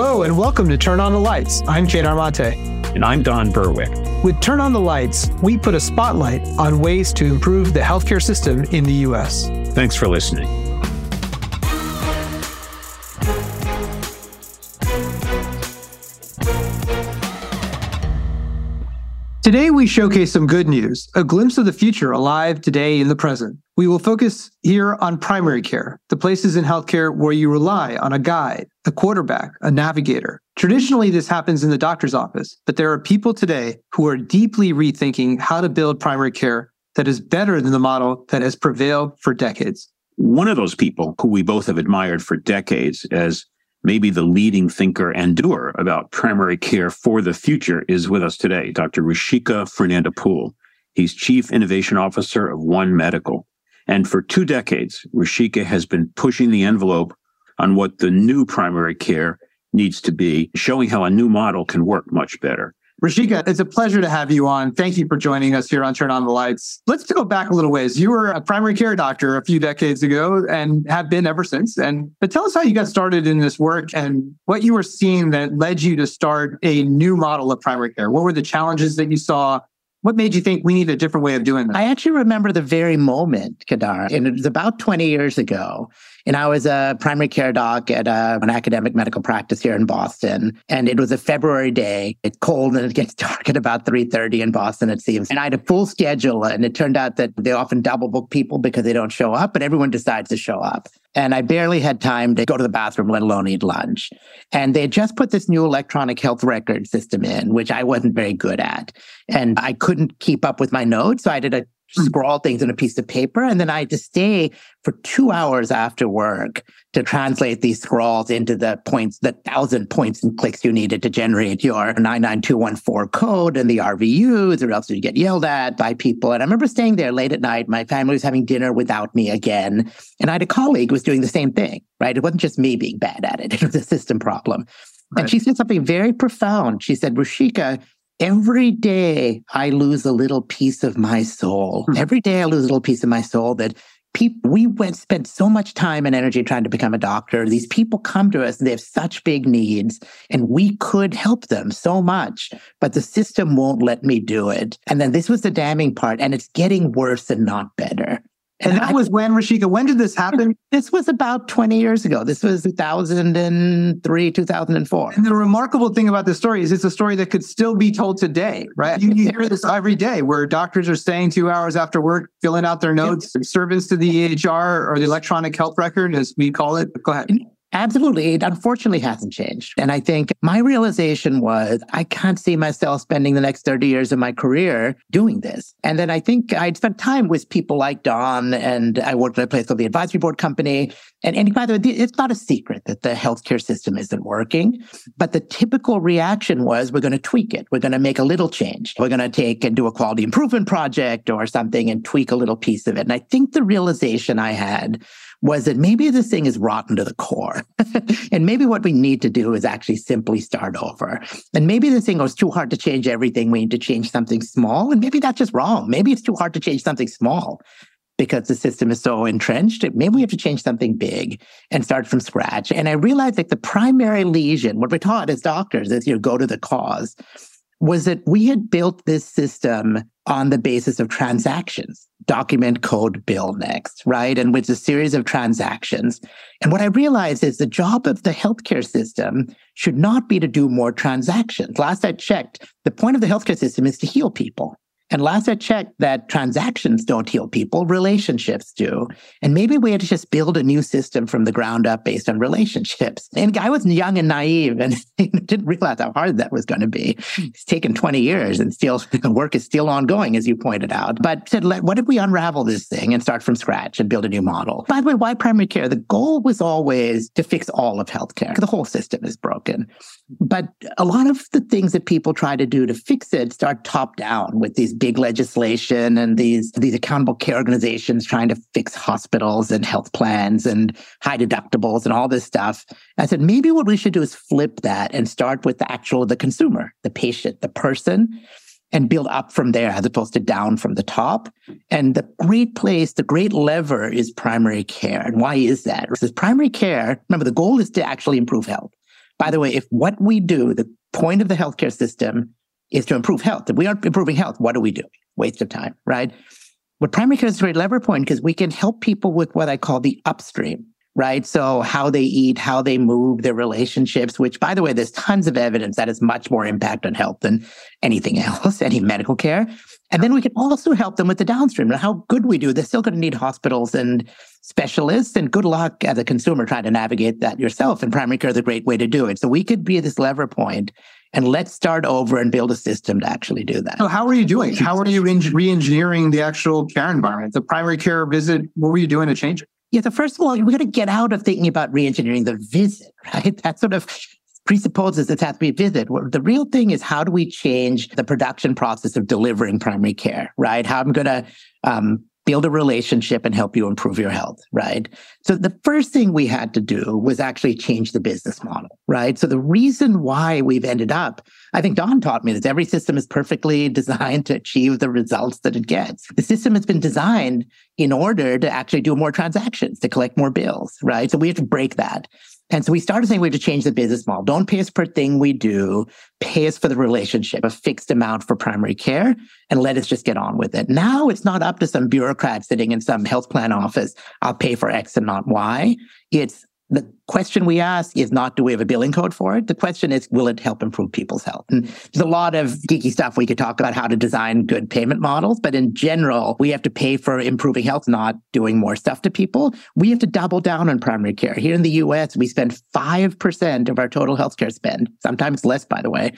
Hello, and welcome to Turn On the Lights. I'm Kedar Mate. And I'm Don Berwick. With Turn On the Lights, we put a spotlight on ways to improve the healthcare system in the U.S. Thanks for listening. Today, we showcase some good news, a glimpse of the future alive today in the present. We will focus here on primary care, the places in healthcare where you rely on a guide, a quarterback, a navigator. Traditionally, this happens in the doctor's office, but there are people today who are deeply rethinking how to build primary care that is better than the model that has prevailed for decades. One of those people who we both have admired for decades as maybe the leading thinker and doer about primary care for the future is with us today, Dr. Rushika Fernandopulle. He's Chief Innovation Officer of One Medical. And for two decades, Rushika has been pushing the envelope on what the new primary care needs to be, showing how a new model can work much better. Rushika, it's a pleasure to have you on. Thank you for joining us here on Turn On the Lights. Let's go back a little ways. You were a primary care doctor a few decades ago and have been ever since. And but tell us how you got started in this work and what you were seeing that led you to start a new model of primary care. What were the challenges that you saw? What made you think we need a different way of doing this? I actually remember the very moment, Kedar, and it was about 20 years ago. And I was a primary care doc at a, an academic medical practice here in Boston. And it was a February day. It's cold and it gets dark at about 3.30 in Boston, it seems. And I had a full schedule. And it turned out that they often double book people because they don't show up, but everyone decides to show up. And I barely had time to go to the bathroom, let alone eat lunch. And they had just put this new electronic health record system in, which I wasn't very good at. And I couldn't keep up with my notes. So I did a. Hmm. scrawl things on a piece of paper. And then I had to stay for two hours after work to translate these scrawls into the points, the thousand points and clicks you needed to generate your 99214 code and the RVUs, or else you get yelled at by people. And I remember staying there late at night. My family was having dinner without me again. And I had a colleague who was doing the same thing, right? It wasn't just me being bad at it, it was a system problem. Right. And she said something very profound. She said, Rushika, every day I lose a little piece of my soul. Mm-hmm. Every day I lose a little piece of my soul that people we went spent so much time and energy trying to become a doctor. These people come to us and they have such big needs and we could help them so much, but the system won't let me do it. And then this was the damning part and it's getting worse and not better. And, and that I, was when, Rushika, when did this happen? This was about 20 years ago. This was 2003, 2004. And the remarkable thing about this story is it's a story that could still be told today, right? You, you hear this every day where doctors are staying two hours after work, filling out their notes, yep. service to the EHR or the electronic health record, as we call it. Go ahead. Absolutely. It unfortunately hasn't changed. And I think my realization was I can't see myself spending the next 30 years of my career doing this. And then I think I'd spent time with people like Don and I worked at a place called the advisory board company. And, and by the way, it's not a secret that the healthcare system isn't working, but the typical reaction was we're going to tweak it. We're going to make a little change. We're going to take and do a quality improvement project or something and tweak a little piece of it. And I think the realization I had was that maybe this thing is rotten to the core. and maybe what we need to do is actually simply start over. And maybe this thing was too hard to change everything. We need to change something small. And maybe that's just wrong. Maybe it's too hard to change something small because the system is so entrenched. Maybe we have to change something big and start from scratch. And I realized that the primary lesion, what we're taught as doctors is you go to the cause, was that we had built this system on the basis of transactions document code bill next, right? And with a series of transactions. And what I realized is the job of the healthcare system should not be to do more transactions. Last I checked, the point of the healthcare system is to heal people. And last I checked, that transactions don't heal people, relationships do. And maybe we had to just build a new system from the ground up based on relationships. And I was young and naive and didn't realize how hard that was going to be. It's taken 20 years and still the work is still ongoing, as you pointed out. But said, what if we unravel this thing and start from scratch and build a new model? By the way, why primary care? The goal was always to fix all of healthcare. The whole system is broken. But a lot of the things that people try to do to fix it start top down with these big legislation and these, these accountable care organizations trying to fix hospitals and health plans and high deductibles and all this stuff. I said, maybe what we should do is flip that and start with the actual, the consumer, the patient, the person and build up from there as opposed to down from the top. And the great place, the great lever is primary care. And why is that? Because primary care, remember, the goal is to actually improve health. By the way, if what we do, the point of the healthcare system is to improve health. If we aren't improving health, what do we do? Waste of time, right? But primary care is a great lever point because we can help people with what I call the upstream, right? So how they eat, how they move, their relationships, which by the way, there's tons of evidence that has much more impact on health than anything else, any medical care. And then we can also help them with the downstream. Now, how good we do, they're still going to need hospitals and specialists. And good luck as a consumer trying to navigate that yourself. And primary care is a great way to do it. So we could be this lever point and let's start over and build a system to actually do that. So how are you doing? How are you re-engineering the actual care environment? The primary care visit, what were you doing to change it? Yeah, so first of all, we got to get out of thinking about re-engineering the visit, right? That sort of presupposes it has to be a visit. The real thing is how do we change the production process of delivering primary care, right? How I'm going to um, build a relationship and help you improve your health, right? So the first thing we had to do was actually change the business model, right? So the reason why we've ended up, I think Don taught me this, every system is perfectly designed to achieve the results that it gets. The system has been designed in order to actually do more transactions, to collect more bills, right? So we have to break that. And so we started saying we have to change the business model. Don't pay us per thing we do. Pay us for the relationship, a fixed amount for primary care, and let us just get on with it. Now it's not up to some bureaucrat sitting in some health plan office. I'll pay for X and not Y. It's the question we ask is not do we have a billing code for it? The question is, will it help improve people's health? And there's a lot of geeky stuff we could talk about how to design good payment models, but in general, we have to pay for improving health, not doing more stuff to people. We have to double down on primary care. Here in the US, we spend 5% of our total healthcare spend, sometimes less, by the way,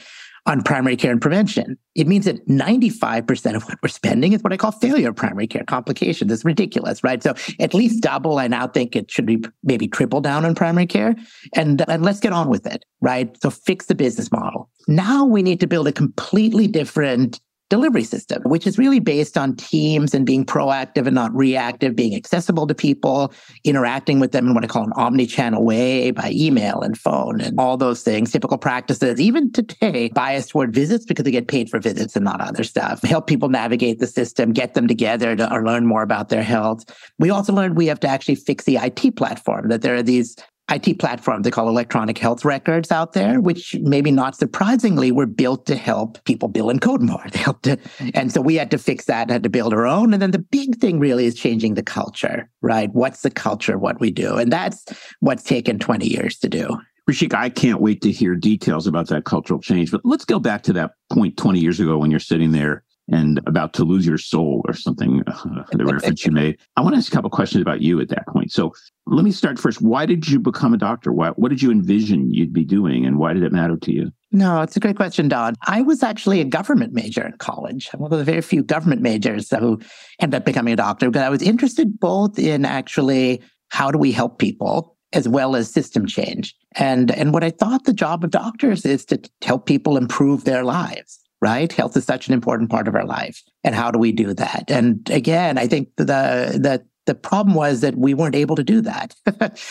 on primary care and prevention. It means that 95% of what we're spending is what I call failure primary care complications. It's ridiculous, right? So at least double. I now think it should be maybe triple down on primary care and, and let's get on with it, right? So fix the business model. Now we need to build a completely different delivery system, which is really based on teams and being proactive and not reactive, being accessible to people, interacting with them in what I call an omni-channel way by email and phone and all those things, typical practices, even today, biased toward visits because they get paid for visits and not other stuff. Help people navigate the system, get them together to learn more about their health. We also learned we have to actually fix the IT platform, that there are these IT platforms they call electronic health records out there, which maybe not surprisingly were built to help people bill and code more. They helped to, and so we had to fix that, had to build our own. And then the big thing really is changing the culture, right? What's the culture what we do? And that's what's taken 20 years to do. Rishik, I can't wait to hear details about that cultural change. But let's go back to that point 20 years ago when you're sitting there and about to lose your soul or something, uh, the reference you made. I want to ask a couple questions about you at that point. So let me start first. Why did you become a doctor? Why, what did you envision you'd be doing and why did it matter to you? No, it's a great question, Don. I was actually a government major in college. I'm one of the very few government majors who ended up becoming a doctor, because I was interested both in actually how do we help people as well as system change. And, and what I thought the job of doctors is to help people improve their lives right? Health is such an important part of our life. And how do we do that? And again, I think the, the, the problem was that we weren't able to do that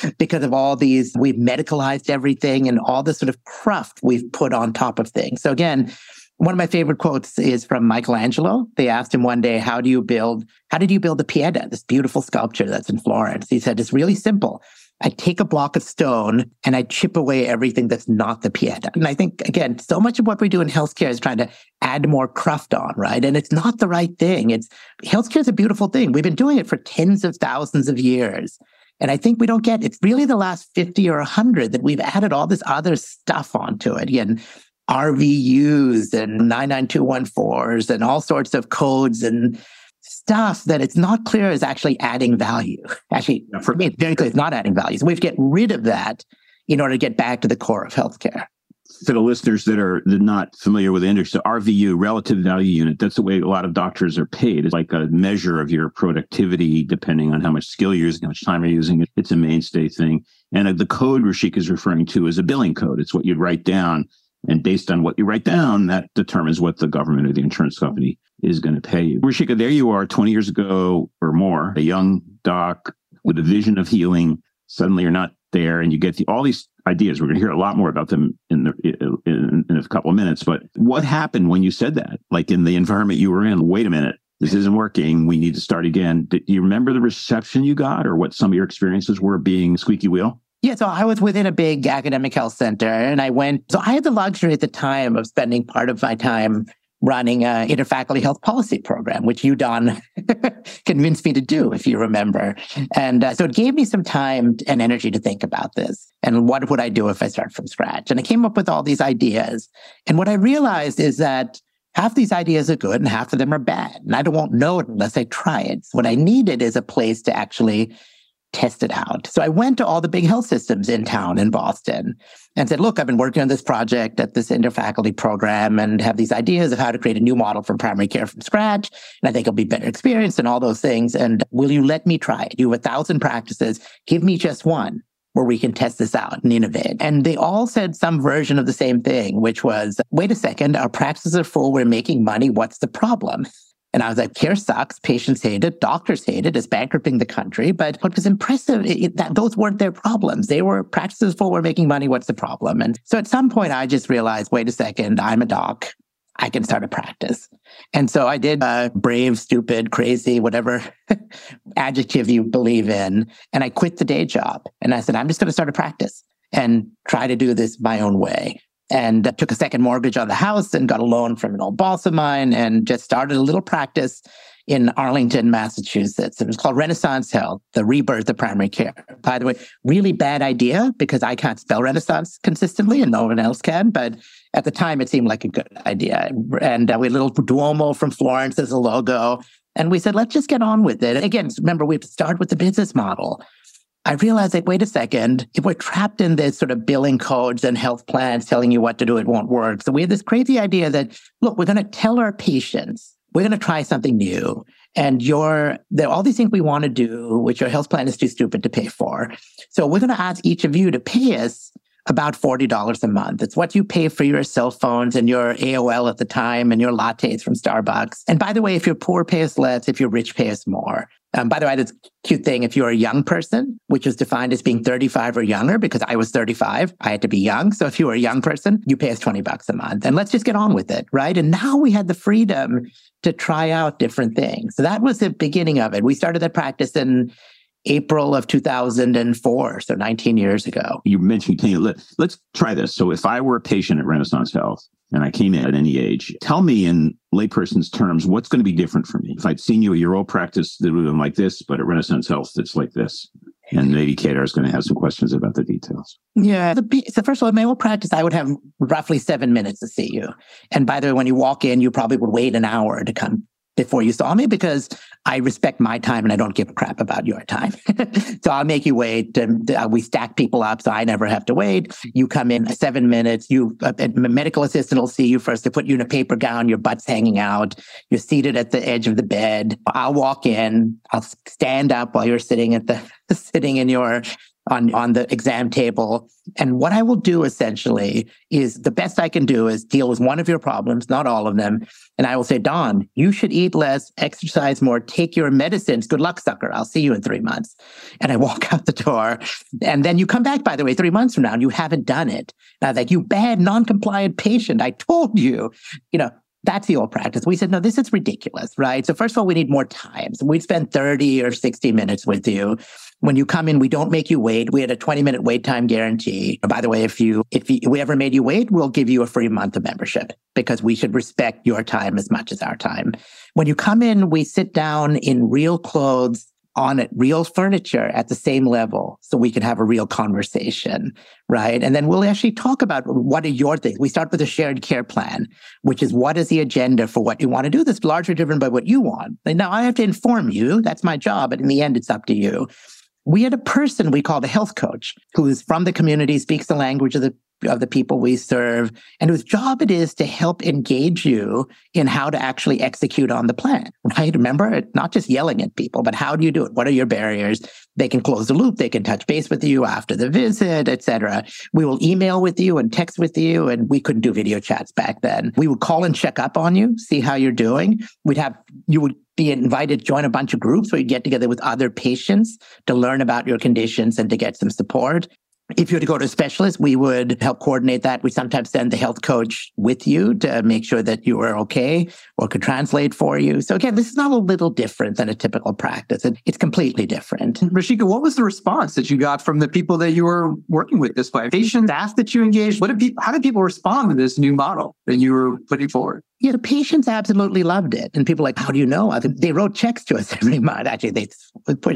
because of all these, we've medicalized everything and all the sort of cruft we've put on top of things. So again, one of my favorite quotes is from Michelangelo. They asked him one day, how do you build, how did you build the Pieta, this beautiful sculpture that's in Florence? He said, it's really simple. I take a block of stone and I chip away everything that's not the pieta. And I think, again, so much of what we do in healthcare is trying to add more cruft on, right? And it's not the right thing. It's healthcare is a beautiful thing. We've been doing it for tens of thousands of years. And I think we don't get it's really the last 50 or 100 that we've added all this other stuff onto it. Again, RVUs and 99214s and all sorts of codes and stuff that it's not clear is actually adding value. Actually, for me, it's very clear it's not adding value. So we have to get rid of that in order to get back to the core of healthcare. For the listeners that are not familiar with the industry, RVU, relative value unit, that's the way a lot of doctors are paid. It's like a measure of your productivity, depending on how much skill you're using, how much time you're using. It's a mainstay thing. And uh, the code Rishik is referring to is a billing code. It's what you'd write down and based on what you write down, that determines what the government or the insurance company is going to pay you. Rushika, there you are 20 years ago or more, a young doc with a vision of healing. Suddenly you're not there and you get the, all these ideas. We're going to hear a lot more about them in, the, in, in a couple of minutes. But what happened when you said that? Like in the environment you were in, wait a minute, this isn't working. We need to start again. Do you remember the reception you got or what some of your experiences were being squeaky wheel? Yeah, so I was within a big academic health center and I went, so I had the luxury at the time of spending part of my time running an interfaculty health policy program, which you, Don, convinced me to do, if you remember. And uh, so it gave me some time and energy to think about this. And what would I do if I start from scratch? And I came up with all these ideas. And what I realized is that half these ideas are good and half of them are bad. And I won't know it unless I try it. What I needed is a place to actually test it out. So I went to all the big health systems in town in Boston and said, look, I've been working on this project at this interfaculty program and have these ideas of how to create a new model for primary care from scratch. And I think it'll be better experience and all those things. And will you let me try it? You have a thousand practices. Give me just one where we can test this out and innovate. And they all said some version of the same thing, which was, wait a second, our practices are full. We're making money. What's the problem? And I was like, care sucks. Patients hate it. Doctors hate it. It's bankrupting the country. But what was impressive, it, that those weren't their problems. They were practices for were making money. What's the problem? And so at some point, I just realized, wait a second, I'm a doc. I can start a practice. And so I did uh, brave, stupid, crazy, whatever adjective you believe in. And I quit the day job. And I said, I'm just going to start a practice and try to do this my own way and took a second mortgage on the house and got a loan from an old boss of mine and just started a little practice in Arlington, Massachusetts. It was called Renaissance Health, the rebirth of primary care. By the way, really bad idea because I can't spell Renaissance consistently and no one else can. But at the time, it seemed like a good idea. And uh, we had a little Duomo from Florence as a logo. And we said, let's just get on with it. Again, remember, we have to start with the business model. I realized like, wait a second, if we're trapped in this sort of billing codes and health plans telling you what to do, it won't work. So we had this crazy idea that, look, we're going to tell our patients, we're going to try something new. And your, there are all these things we want to do, which your health plan is too stupid to pay for. So we're going to ask each of you to pay us about $40 a month. It's what you pay for your cell phones and your AOL at the time and your lattes from Starbucks. And by the way, if you're poor, pay us less. If you're rich, pay us more. Um, by the way, that's cute thing. If you're a young person, which is defined as being 35 or younger, because I was 35, I had to be young. So if you were a young person, you pay us 20 bucks a month and let's just get on with it. Right. And now we had the freedom to try out different things. So that was the beginning of it. We started that practice in April of 2004, so 19 years ago. You mentioned, let's try this. So if I were a patient at Renaissance Health and I came in at any age, tell me in layperson's terms, what's going to be different for me? If I'd seen you at your old practice, that would have been like this, but at Renaissance Health, it's like this. And maybe Kedar is going to have some questions about the details. Yeah. The, so first of all, in my old practice, I would have roughly seven minutes to see you. And by the way, when you walk in, you probably would wait an hour to come before you saw me because I respect my time and I don't give a crap about your time. so I'll make you wait. And, uh, we stack people up so I never have to wait. You come in seven minutes. You uh, a medical assistant will see you first. They put you in a paper gown. Your butt's hanging out. You're seated at the edge of the bed. I'll walk in. I'll stand up while you're sitting at the sitting in your on, on the exam table. And what I will do essentially is the best I can do is deal with one of your problems, not all of them. And I will say, Don, you should eat less, exercise more, take your medicines. Good luck, sucker. I'll see you in three months. And I walk out the door. And then you come back, by the way, three months from now, and you haven't done it. Now, like, you bad, non-compliant patient. I told you, you know, that's the old practice. We said, no, this is ridiculous, right? So first of all, we need more time. So we'd spend 30 or 60 minutes with you. When you come in, we don't make you wait. We had a 20 minute wait time guarantee. By the way, if you, if we ever made you wait, we'll give you a free month of membership because we should respect your time as much as our time. When you come in, we sit down in real clothes on it, real furniture at the same level so we can have a real conversation, right? And then we'll actually talk about what are your things. We start with a shared care plan, which is what is the agenda for what you want to do that's largely driven by what you want. And now I have to inform you. That's my job. But in the end, it's up to you. We had a person we called a health coach who is from the community, speaks the language of the of the people we serve and whose job it is to help engage you in how to actually execute on the plan right? Remember not just yelling at people but how do you do it? What are your barriers? They can close the loop. They can touch base with you after the visit etc we will email with you and text with you and we couldn't do video chats back then. We would call and check up on you see how you're doing. We'd have you would be invited to join a bunch of groups where you get together with other patients to learn about your conditions and to get some support If you were to go to a specialist, we would help coordinate that. We sometimes send the health coach with you to make sure that you are okay or could translate for you. So again, this is not a little different than a typical practice. It's completely different. Rushika, what was the response that you got from the people that you were working with this way? Patient staff that you engaged? What did people, how did people respond to this new model that you were putting forward? Yeah, the patients absolutely loved it. And people like, how do you know? I think they wrote checks to us every month. Actually, they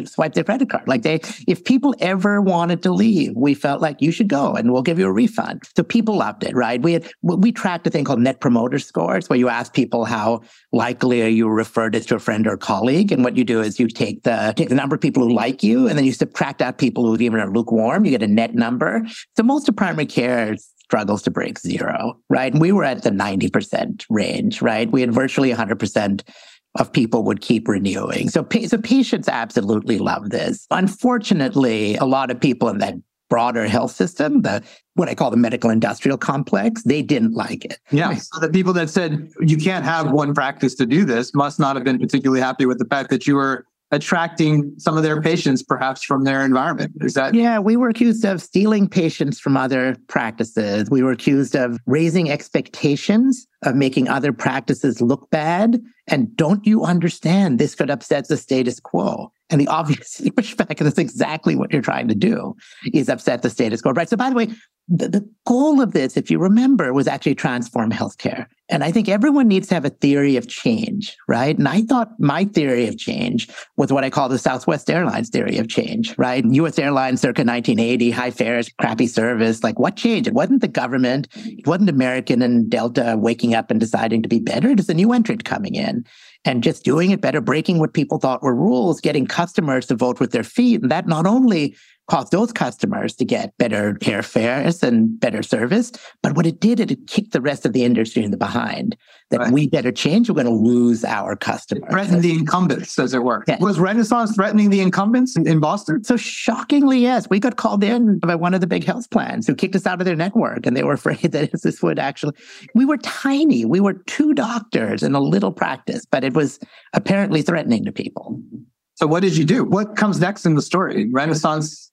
swipe their credit card. Like they, if people ever wanted to leave, we felt like you should go and we'll give you a refund. So people loved it, right? We had, we tracked a thing called net promoter scores where you ask people how likely are you referred to a friend or colleague. And what you do is you take the, take the number of people who like you and then you subtract out people who even are lukewarm. You get a net number. So most of primary care struggles to break zero, right? And we were at the 90% range, right? We had virtually 100% of people would keep renewing. So, so patients absolutely love this. Unfortunately, a lot of people in that broader health system, the what I call the medical industrial complex, they didn't like it. Yeah. So the people that said you can't have one practice to do this must not have been particularly happy with the fact that you were attracting some of their patients perhaps from their environment. Is that? Yeah, we were accused of stealing patients from other practices. We were accused of raising expectations, of making other practices look bad. And don't you understand this could upset the status quo? And the obvious pushback, and that's exactly what you're trying to do, is upset the status quo. Right. So by the way, the, the goal of this, if you remember, was actually transform healthcare. And I think everyone needs to have a theory of change, right? And I thought my theory of change was what I call the Southwest Airlines theory of change, right? US Airlines circa 1980, high fares, crappy service. Like what changed? It wasn't the government. It wasn't American and Delta waking up and deciding to be better. Was a new entrant coming in and just doing it better, breaking what people thought were rules, getting customers to vote with their feet. And that not only caused those customers to get better airfares and better service. But what it did, it kicked the rest of the industry in the behind. That right. we better change, we're going to lose our customers. Threaten the incumbents, as it were. Yeah. Was Renaissance threatening the incumbents in, in Boston? So shockingly, yes. We got called in by one of the big health plans who kicked us out of their network, and they were afraid that this would actually. We were tiny. We were two doctors in a little practice, but it was apparently threatening to people. So what did you do? What comes next in the story? Renaissance,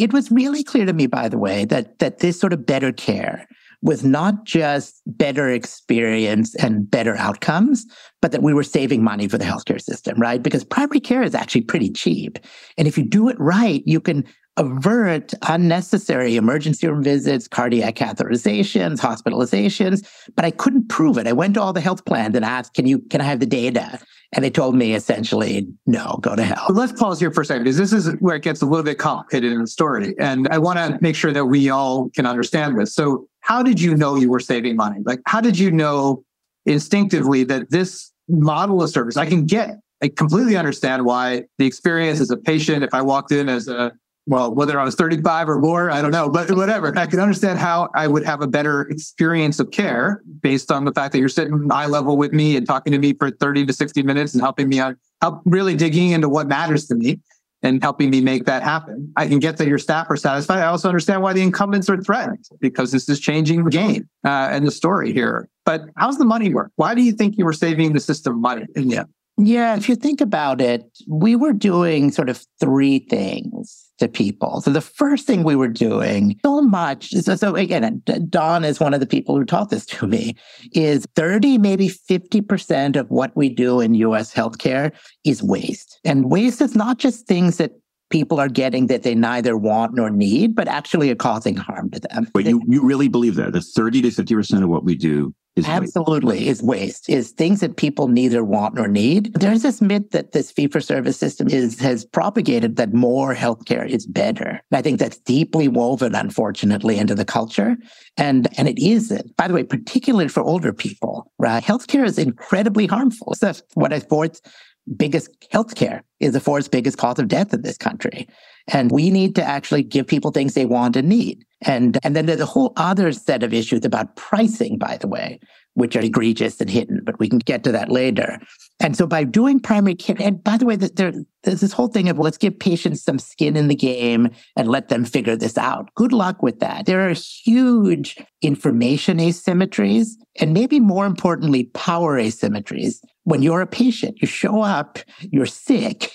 It was really clear to me, by the way, that that this sort of better care was not just better experience and better outcomes, but that we were saving money for the healthcare system, right? Because primary care is actually pretty cheap. And if you do it right, you can avert unnecessary emergency room visits, cardiac catheterizations, hospitalizations, but I couldn't prove it. I went to all the health plans and asked, can you, can I have the data? And they told me essentially, no, go to hell. let's pause here for a second because this is where it gets a little bit complicated in the story. And I want to make sure that we all can understand this. So how did you know you were saving money? Like, how did you know instinctively that this model of service, I can get I completely understand why the experience as a patient, if I walked in as a well, whether I was 35 or more, I don't know, but whatever. I can understand how I would have a better experience of care based on the fact that you're sitting eye level with me and talking to me for 30 to 60 minutes and helping me out, help really digging into what matters to me and helping me make that happen. I can get that your staff are satisfied. I also understand why the incumbents are threatened because this is changing the game uh, and the story here. But how's the money work? Why do you think you were saving the system money end? Yeah, if you think about it, we were doing sort of three things to people. So the first thing we were doing so much, so, so again, Don is one of the people who taught this to me, is 30, maybe 50% of what we do in US healthcare is waste. And waste is not just things that people are getting that they neither want nor need, but actually are causing harm to them. But you, you really believe that? The 30 to 50% of what we do is absolutely waste. is waste is things that people neither want nor need. There's this myth that this fee for service system is has propagated that more healthcare is better. And i think that's deeply woven unfortunately into the culture and and it isn't by the way particularly for older people right healthcare is incredibly harmful. It's what i fourth biggest healthcare is the fourth biggest cause of death in this country. And we need to actually give people things they want and need. And, and then there's a whole other set of issues about pricing, by the way, which are egregious and hidden, but we can get to that later. And so by doing primary care, and by the way, there, there's this whole thing of let's give patients some skin in the game and let them figure this out. Good luck with that. There are huge information asymmetries and maybe more importantly, power asymmetries. When you're a patient, you show up, you're sick,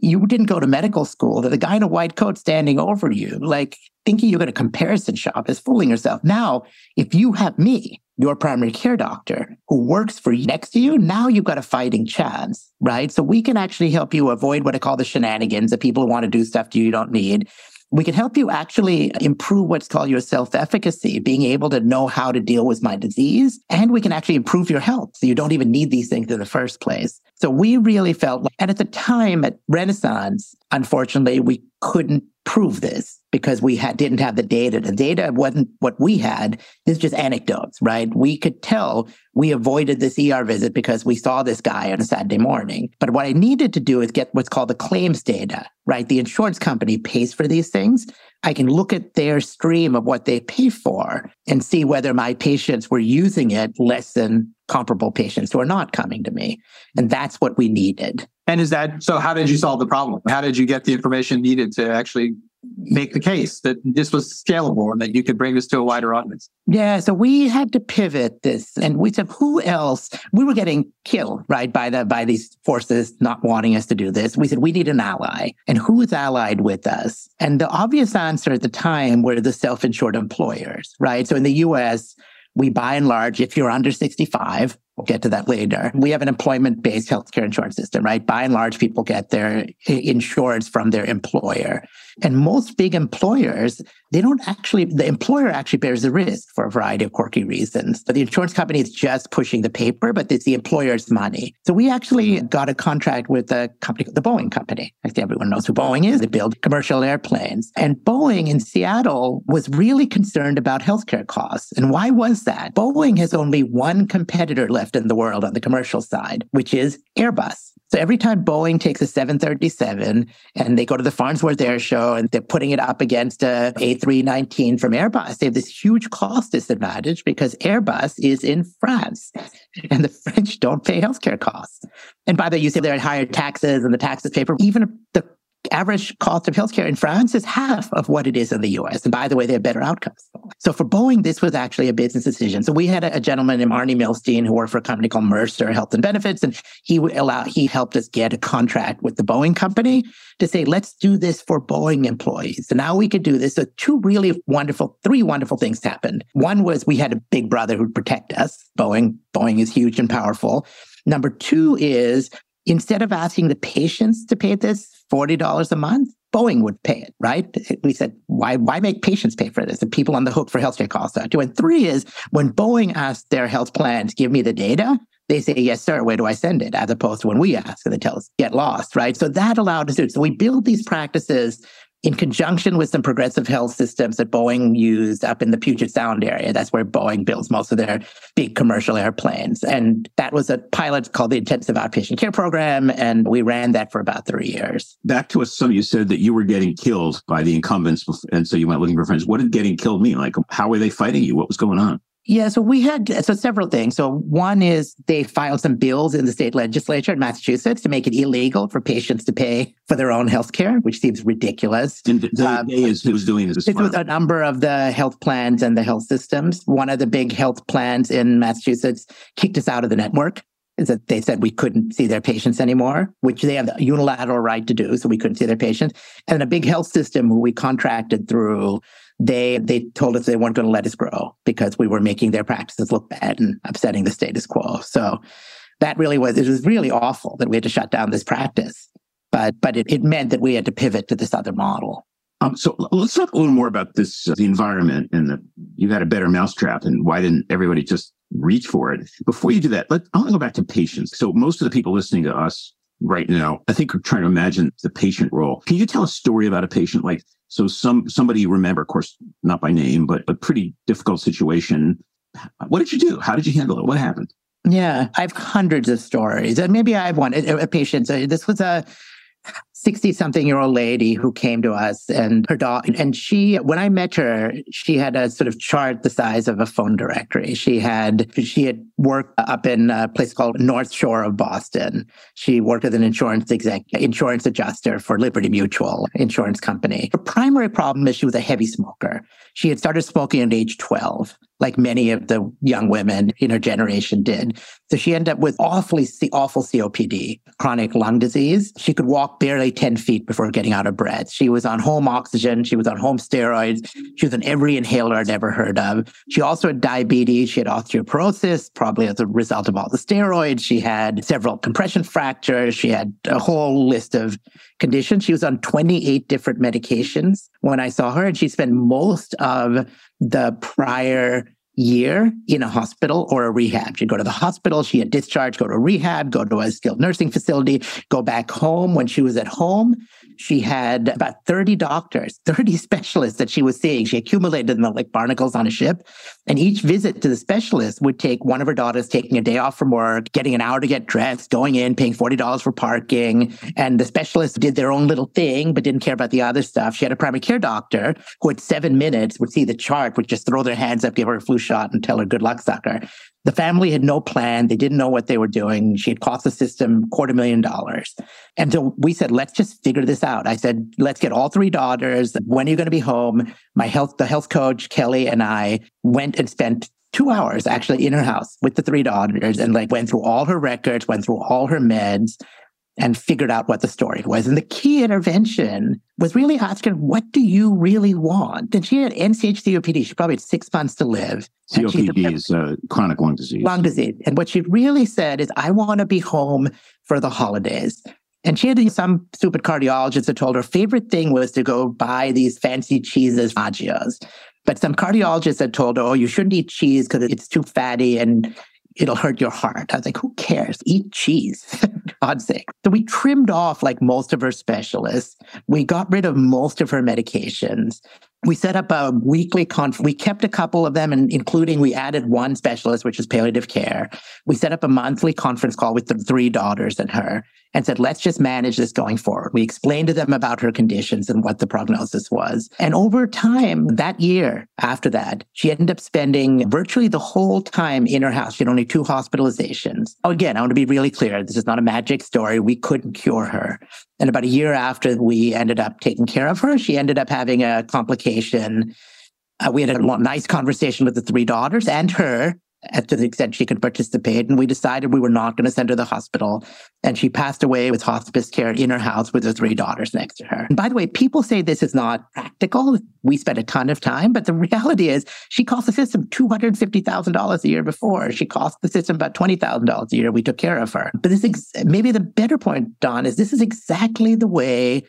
you didn't go to medical school, the guy in a white coat standing over you. Like thinking you're going to comparison shop is fooling yourself. Now, if you have me, your primary care doctor who works for you next to you, now you've got a fighting chance, right? So we can actually help you avoid what I call the shenanigans, the people who want to do stuff to you you don't need. We can help you actually improve what's called your self efficacy, being able to know how to deal with my disease. And we can actually improve your health. So you don't even need these things in the first place. So we really felt like, and at the time at Renaissance, unfortunately, we couldn't prove this because we had, didn't have the data. The data wasn't what we had. This is just anecdotes, right? We could tell we avoided this ER visit because we saw this guy on a Saturday morning. But what I needed to do is get what's called the claims data, right? The insurance company pays for these things. I can look at their stream of what they pay for and see whether my patients were using it less than comparable patients who are not coming to me. And that's what we needed. And is that so? How did you solve the problem? How did you get the information needed to actually make the case that this was scalable and that you could bring this to a wider audience? Yeah, so we had to pivot this and we said, who else? We were getting killed, right, by the by these forces not wanting us to do this. We said we need an ally. And who is allied with us? And the obvious answer at the time were the self-insured employers, right? So in the US, we by and large, if you're under 65, we'll get to that later. We have an employment based healthcare insurance system, right? By and large, people get their insurance from their employer. And most big employers, they don't actually, the employer actually bears the risk for a variety of quirky reasons. But the insurance company is just pushing the paper, but it's the employer's money. So we actually mm-hmm. got a contract with a company, the Boeing company. I think everyone knows who Boeing is. They build commercial airplanes. And Boeing in Seattle was really concerned about healthcare costs. And why was that? Boeing has only one competitor left in the world on the commercial side, which is Airbus. So every time Boeing takes a 737 and they go to the Farnborough Air Show and they're putting it up against a A319 from Airbus, they have this huge cost disadvantage because Airbus is in France and the French don't pay healthcare costs. And by the way, you say they're at higher taxes and the taxes pay for even the average cost of healthcare in France is half of what it is in the US. And by the way, they have better outcomes. So for Boeing, this was actually a business decision. So we had a, a gentleman named Arnie Milstein who worked for a company called Mercer Health and Benefits. And he allowed, he helped us get a contract with the Boeing company to say, let's do this for Boeing employees. So now we could do this. So two really wonderful, three wonderful things happened. One was we had a big brother who'd protect us. Boeing, Boeing is huge and powerful. Number two is instead of asking the patients to pay this $40 a month, Boeing would pay it, right? We said, why, why make patients pay for this? The people on the hook for healthcare costs are. And three is when Boeing asked their health plans, give me the data, they say, yes, sir, where do I send it? As opposed to when we ask and they tell us, get lost, right? So that allowed us to, so we build these practices in conjunction with some progressive health systems that Boeing used up in the Puget Sound area. That's where Boeing builds most of their big commercial airplanes. And that was a pilot called the Intensive Outpatient Care Program. And we ran that for about three years. Back to us, some of you said that you were getting killed by the incumbents. And so you went looking for friends. What did getting killed mean? Like, how were they fighting you? What was going on? Yeah, so we had so several things. So one is they filed some bills in the state legislature in Massachusetts to make it illegal for patients to pay for their own health care, which seems ridiculous. And the um, is who's doing this? It was a number of the health plans and the health systems. One of the big health plans in Massachusetts kicked us out of the network. Is that they said we couldn't see their patients anymore, which they have the unilateral right to do. So we couldn't see their patients. And a big health system who we contracted through they they told us they weren't going to let us grow because we were making their practices look bad and upsetting the status quo. So that really was it was really awful that we had to shut down this practice. But but it, it meant that we had to pivot to this other model. Um, so let's talk a little more about this, uh, the environment and the, you had a better mousetrap and why didn't everybody just reach for it? Before you do that, let, I want to go back to patients. So most of the people listening to us right now, I think are trying to imagine the patient role. Can you tell a story about a patient? Like so some somebody remember, of course, not by name, but a pretty difficult situation. What did you do? How did you handle it? What happened? Yeah, I have hundreds of stories, and maybe I have one. A, a patient. This was a 60 something year old lady who came to us and her dog and she when i met her she had a sort of chart the size of a phone directory. She had she had worked up in a place called north shore of boston. She worked as an insurance exec insurance adjuster for liberty mutual insurance company. Her primary problem is she was a heavy smoker. She had started smoking at age 12 like many of the young women in her generation did. So she ended up with awfully awful COPD, chronic lung disease. She could walk barely 10 feet before getting out of breath. She was on home oxygen. She was on home steroids. She was on every inhaler I'd ever heard of. She also had diabetes. She had osteoporosis, probably as a result of all the steroids. She had several compression fractures. She had a whole list of conditions. She was on 28 different medications when I saw her, and she spent most of the prior year in a hospital or a rehab. She'd go to the hospital, she had discharged, go to rehab, go to a skilled nursing facility, go back home. When she was at home, she had about 30 doctors, 30 specialists that she was seeing. She accumulated them like barnacles on a ship. And each visit to the specialist would take one of her daughters taking a day off from work, getting an hour to get dressed, going in, paying $40 for parking. And the specialists did their own little thing, but didn't care about the other stuff. She had a primary care doctor who at seven minutes would see the chart, would just throw their hands up, give her a flu shot and tell her good luck sucker. The family had no plan. They didn't know what they were doing. She had cost the system quarter million dollars. And so we said, let's just figure this out. I said, let's get all three daughters. When are you going to be home? My health, the health coach, Kelly, and I went and spent two hours actually in her house with the three daughters and like went through all her records, went through all her meds and figured out what the story was. And the key intervention was really asking, what do you really want? And she had end-stage COPD. She probably had six months to live. COPD is uh, chronic lung disease. Lung disease. And what she really said is, I want to be home for the holidays. And she had some stupid cardiologist that told her favorite thing was to go buy these fancy cheeses, Maggios. But some cardiologists had told her, oh, you shouldn't eat cheese because it's too fatty and it'll hurt your heart. I was like, who cares? Eat cheese, God's sake. So we trimmed off like most of her specialists. We got rid of most of her medications. We set up a weekly conference. We kept a couple of them, and including we added one specialist, which is palliative care. We set up a monthly conference call with the three daughters and her and said, let's just manage this going forward. We explained to them about her conditions and what the prognosis was. And over time, that year after that, she ended up spending virtually the whole time in her house. She had only two hospitalizations. Oh, again, I want to be really clear. This is not a magic story. We couldn't cure her. And about a year after we ended up taking care of her, she ended up having a complication. Uh, we had a nice conversation with the three daughters and her Eh, to the extent she could participate. And we decided we were not going to send her to the hospital. And she passed away with hospice care in her house with her three daughters next to her. And by the way, people say this is not practical. We spent a ton of time, but the reality is she cost the system $250,000 a year before. She cost the system about $20,000 a year. We took care of her. But this ex- maybe the better point, Don, is this is exactly the way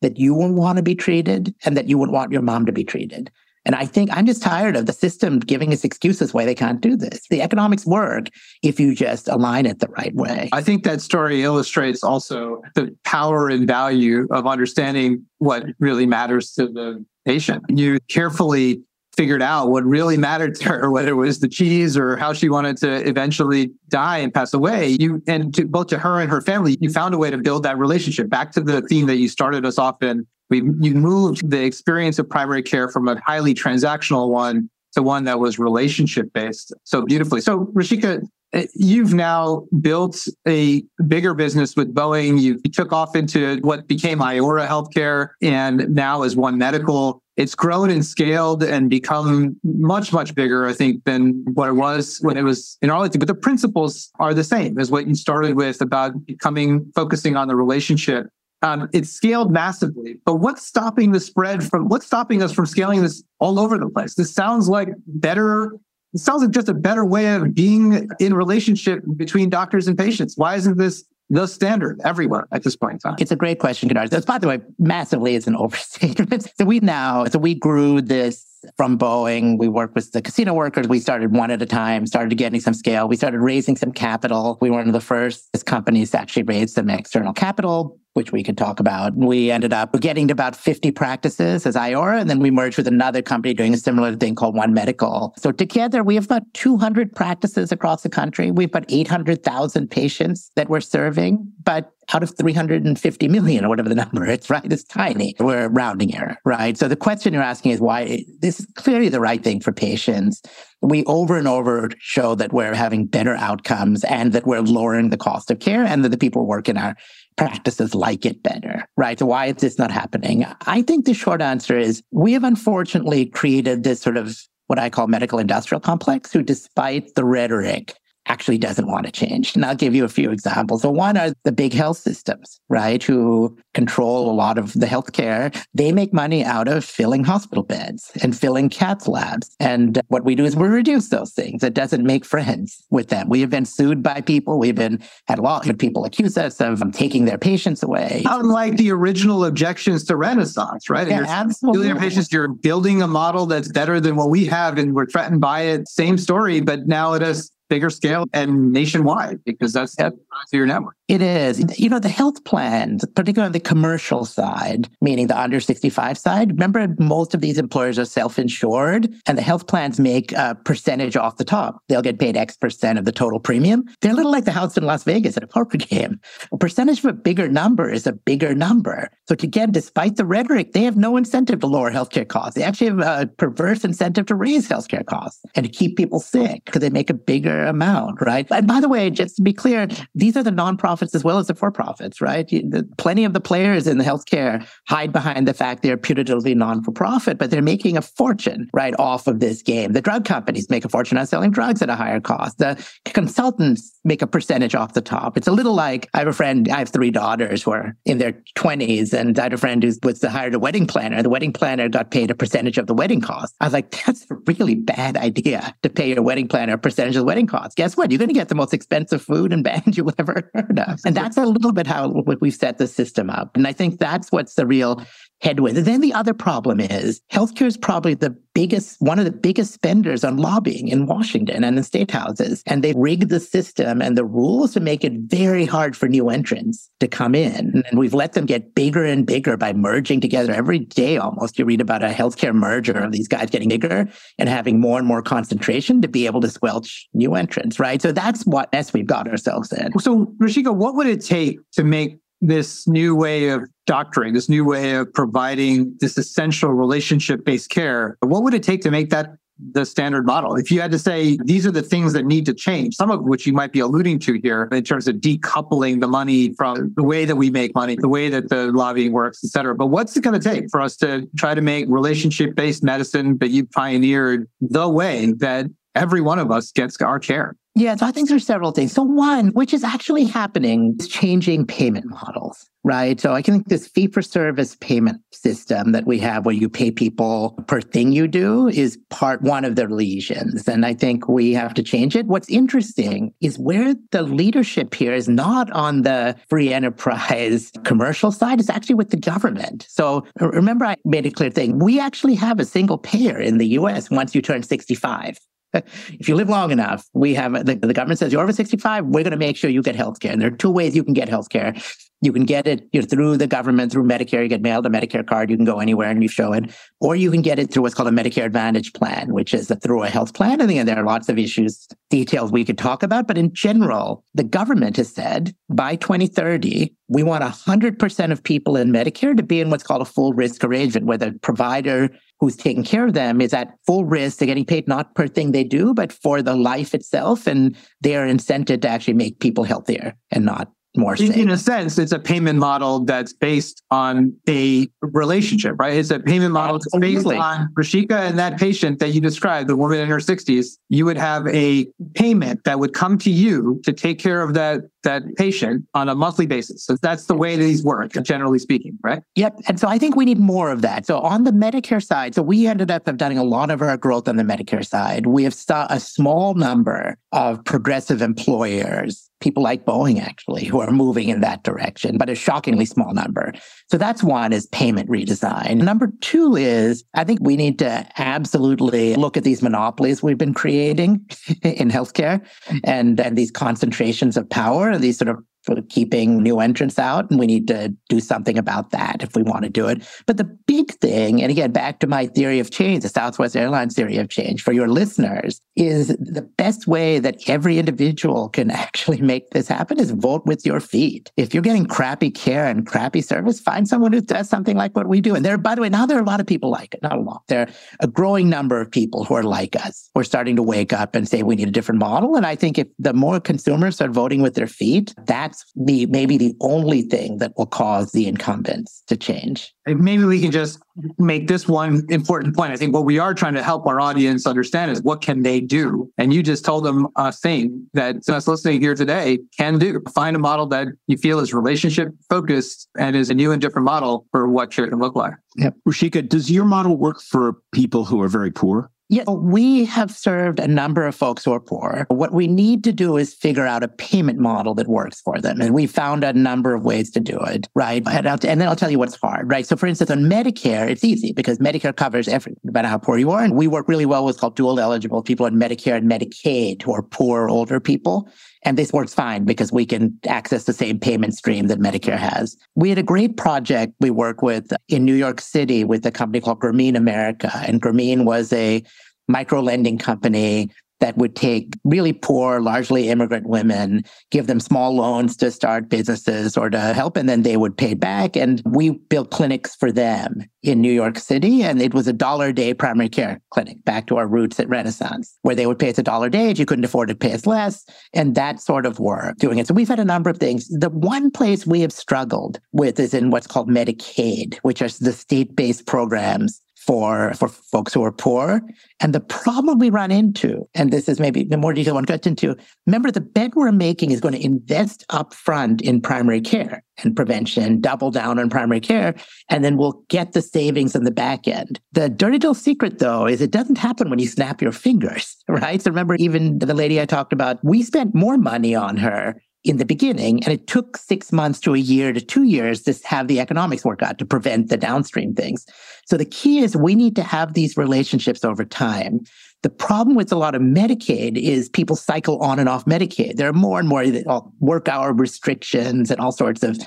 that you would want to be treated and that you would want your mom to be treated. And I think I'm just tired of the system giving us excuses why they can't do this. The economics work if you just align it the right way. I think that story illustrates also the power and value of understanding what really matters to the patient. You carefully figured out what really mattered to her, whether it was the cheese or how she wanted to eventually die and pass away. You and to both to her and her family, you found a way to build that relationship. Back to the theme that you started us off in we you moved the experience of primary care from a highly transactional one to one that was relationship based so beautifully. So Rushika, eh, you've now built a bigger business with Boeing. You took off into what became Iora Healthcare and now is One Medical. It's grown and scaled and become much, much bigger, I think, than what it was when it was in Arlington. But the principles are the same as what you started with about becoming focusing on the relationship um, it's scaled massively. But what's stopping the spread from what's stopping us from scaling this all over the place? This sounds like better. It sounds like just a better way of being in relationship between doctors and patients. Why isn't this the standard everywhere at this point in time? It's a great question, Kedar. By the way, massively is an overstatement. so we now, so we grew this from Boeing. We worked with the casino workers. We started one at a time, started getting some scale. We started raising some capital. We were one of the first companies to actually raise some external capital which we could talk about. We ended up getting to about 50 practices as Iora, and then we merged with another company doing a similar thing called One Medical. So together, we have about 200 practices across the country. We have about 800,000 patients that we're serving, but out of 350 million or whatever the number is, right? It's tiny. We're rounding error, right? So the question you're asking is why this is clearly the right thing for patients. We over and over show that we're having better outcomes and that we're lowering the cost of care and that the people work in our practices like it better, right? So why is this not happening? I think the short answer is we have unfortunately created this sort of what I call medical industrial complex, who, despite the rhetoric, actually doesn't want to change. And I'll give you a few examples. So one are the big health systems, right, who control a lot of the healthcare. They make money out of filling hospital beds and filling cath labs. And what we do is we reduce those things. It doesn't make friends with them. We have been sued by people. We've been had a lot of people accuse us of um, taking their patients away. Unlike the original objections to Renaissance, right? Yeah, you're absolutely. Your patients, you're building a model that's better than what we have, and we're threatened by it. Same story, but now it is bigger scale and nationwide because that's yep. your network. It is. You know, the health plans, particularly on the commercial side, meaning the under 65 side, remember most of these employers are self insured and the health plans make a percentage off the top. They'll get paid X percent of the total premium. They're a little like the house in Las Vegas at a poker game. A percentage of a bigger number is a bigger number. So, again, despite the rhetoric, they have no incentive to lower healthcare costs. They actually have a perverse incentive to raise healthcare costs and to keep people sick because they make a bigger amount, right? And by the way, just to be clear, these are the nonprofit nonprofits as well as the for profits, right? Plenty of the players in the healthcare hide behind the fact they're putatively non for profit, but they're making a fortune right off of this game. The drug companies make a fortune on selling drugs at a higher cost. The consultants make a percentage off the top. It's a little like I have a friend, I have three daughters who are in their 20s, and I had a friend who was hired a wedding planner. The wedding planner got paid a percentage of the wedding cost. I was like, that's a really bad idea to pay your wedding planner a percentage of the wedding cost. Guess what? You're going to get the most expensive food and band you will ever heard of. And that's a little bit how we've set the system up. And I think that's what's the real headwind. And then the other problem is healthcare is probably the biggest, one of the biggest spenders on lobbying in Washington and in state houses. And they rigged the system and the rules to make it very hard for new entrants to come in. And we've let them get bigger and bigger by merging together every day almost. You read about a healthcare merger of these guys getting bigger and having more and more concentration to be able to squelch new entrants, right? So that's what mess we've got ourselves in. So, Rushika, what would it take to make this new way of doctoring, this new way of providing this essential relationship based care, what would it take to make that the standard model? If you had to say these are the things that need to change, some of which you might be alluding to here in terms of decoupling the money from the way that we make money, the way that the lobbying works, et cetera. But what's it going to take for us to try to make relationship based medicine that you pioneered the way that every one of us gets our care? Yeah, so I think there's several things. So one, which is actually happening, is changing payment models, right? So I think this fee for service payment system that we have where you pay people per thing you do is part one of the lesions. And I think we have to change it. What's interesting is where the leadership here is not on the free enterprise commercial side, it's actually with the government. So remember, I made a clear thing. We actually have a single payer in the US once you turn 65 if you live long enough, we have the, the government says you're over 65, we're going to make sure you get health care. And there are two ways you can get health care. You can get it you know, through the government, through Medicare. You get mailed a Medicare card. You can go anywhere and you show it. Or you can get it through what's called a Medicare Advantage plan, which is a, through a health plan. I think there are lots of issues, details we could talk about. But in general, the government has said by 2030, we want 100% of people in Medicare to be in what's called a full risk arrangement, where the provider who's taking care of them is at full risk. They're getting paid not per thing they do, but for the life itself. And they're incented to actually make people healthier and not more in, in, a sense it's a payment model that's based on a relationship right? It's a payment model that's based on Rushika and that patient that you described the woman in her 60s you would have a payment that would come to you to take care of that that patient on a monthly basis. So that's the way these work generally speaking right? Yep. And so i think we need more of that. So on the medicare side so we ended up having a lot of our growth on the medicare side. We have saw a small number of progressive employers people like Boeing actually who are moving in that direction, but a shockingly small number. So that's one is payment redesign. Number two is I think we need to absolutely look at these monopolies we've been creating in healthcare and, and these concentrations of power, these sort of of keeping new entrants out. And we need to do something about that if we want to do it. But the big thing, and again, back to my theory of change, the Southwest Airlines theory of change for your listeners, is the best way that every individual can actually make this happen is vote with your feet. If you're getting crappy care and crappy service, find someone who does something like what we do. And there, by the way, now there are a lot of people like it, not a lot. There are a growing number of people who are like us. We're starting to wake up and say we need a different model. And I think if the more consumers start voting with their feet, that that's the maybe the only thing that will cause the incumbents to change. Maybe we can just make this one important point. I think what we are trying to help our audience understand is what can they do? And you just told them a thing that us listening here today can do. Find a model that you feel is relationship focused and is a new and different model for what care can look like. Yep. Rushika, does your model work for people who are very poor? Yeah, we have served a number of folks who are poor. What we need to do is figure out a payment model that works for them. And we found a number of ways to do it, right? And, and, then I'll tell you what's hard, right? So for instance, on Medicare, it's easy because Medicare covers everything, no matter how poor you are. And we work really well with called dual eligible people on Medicare and Medicaid who are poor older people. And this works fine because we can access the same payment stream that Medicare has. We had a great project we work with in New York City with a company called Grameen America. And Grameen was a micro lending company that would take really poor, largely immigrant women, give them small loans to start businesses or to help, and then they would pay back. And we built clinics for them in New York City. And it was a dollar a day primary care clinic, back to our roots at Renaissance, where they would pay us a dollar a day. If you couldn't afford to pay us less. And that sort of work doing it. So we've had a number of things. The one place we have struggled with is in what's called Medicaid, which are the state based programs for, for folks who are poor. And the problem we run into, and this is maybe the more detail one gets into, remember the bet we're making is going to invest upfront in primary care and prevention, double down on primary care, and then we'll get the savings on the back end. The dirty little secret though is it doesn't happen when you snap your fingers, right? So remember even the lady I talked about, we spent more money on her in the beginning. And it took six months to a year to two years to have the economics work out to prevent the downstream things. So the key is we need to have these relationships over time. The problem with a lot of Medicaid is people cycle on and off Medicaid. There are more and more uh, work hour restrictions and all sorts of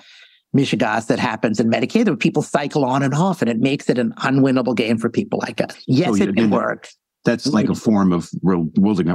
mishigas that happens in Medicaid where people cycle on and off and it makes it an unwinnable game for people like us. Yes, it can work. That's like a form of real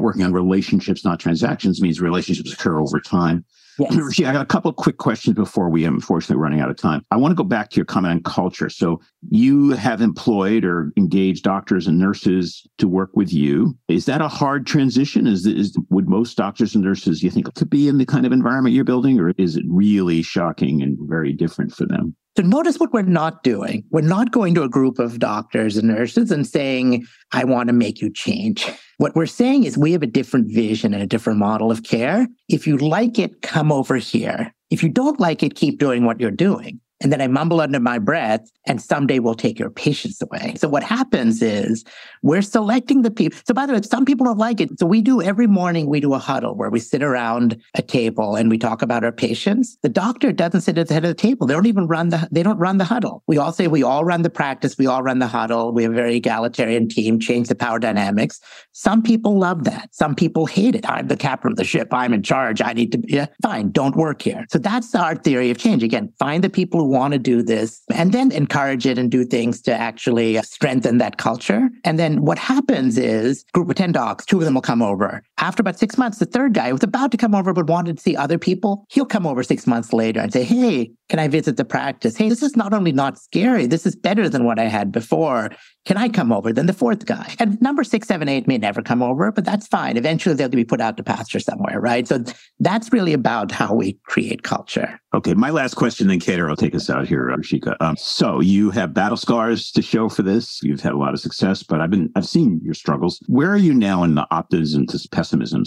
working on relationships, not transactions, means relationships occur over time. Yes. I got a couple of quick questions before we unfortunately running out of time. I want to go back to your comment on culture. So you have employed or engaged doctors and nurses to work with you. Is that a hard transition? Is, is would most doctors and nurses you think to be in the kind of environment you're building, or is it really shocking and very different for them? So notice what we're not doing. We're not going to a group of doctors and nurses and saying, I want to make you change. What we're saying is we have a different vision and a different model of care. If you like it, come over here. If you don't like it, keep doing what you're doing. And then I mumble under my breath, and someday we'll take your patients away. So what happens is we're selecting the people. So by the way, some people don't like it. So we do every morning, we do a huddle where we sit around a table and we talk about our patients. The doctor doesn't sit at the head of the table. They don't even run the, they don't run the huddle. We all say we all run the practice. We all run the huddle. We have a very egalitarian team, change the power dynamics. Some people love that. Some people hate it. I'm the captain of the ship. I'm in charge. I need to be yeah, fine. Don't work here. So that's our theory of change. Again, find the people who want to do this and then encourage it and do things to actually strengthen that culture. And then what happens is group of 10 dogs, two of them will come over. After about six months, the third guy was about to come over but wanted to see other people. He'll come over six months later and say, Hey, can I visit the practice? Hey, this is not only not scary, this is better than what I had before. Can I come over? Then the fourth guy. And number six, seven, eight may never come over, but that's fine. Eventually they'll be put out to pasture somewhere, right? So that's really about how we create culture. Okay. My last question, then Kedar will take us out here, Rushika. Um, so you have battle scars to show for this. You've had a lot of success, but I've been, I've seen your struggles. Where are you now in the optimism to pessimism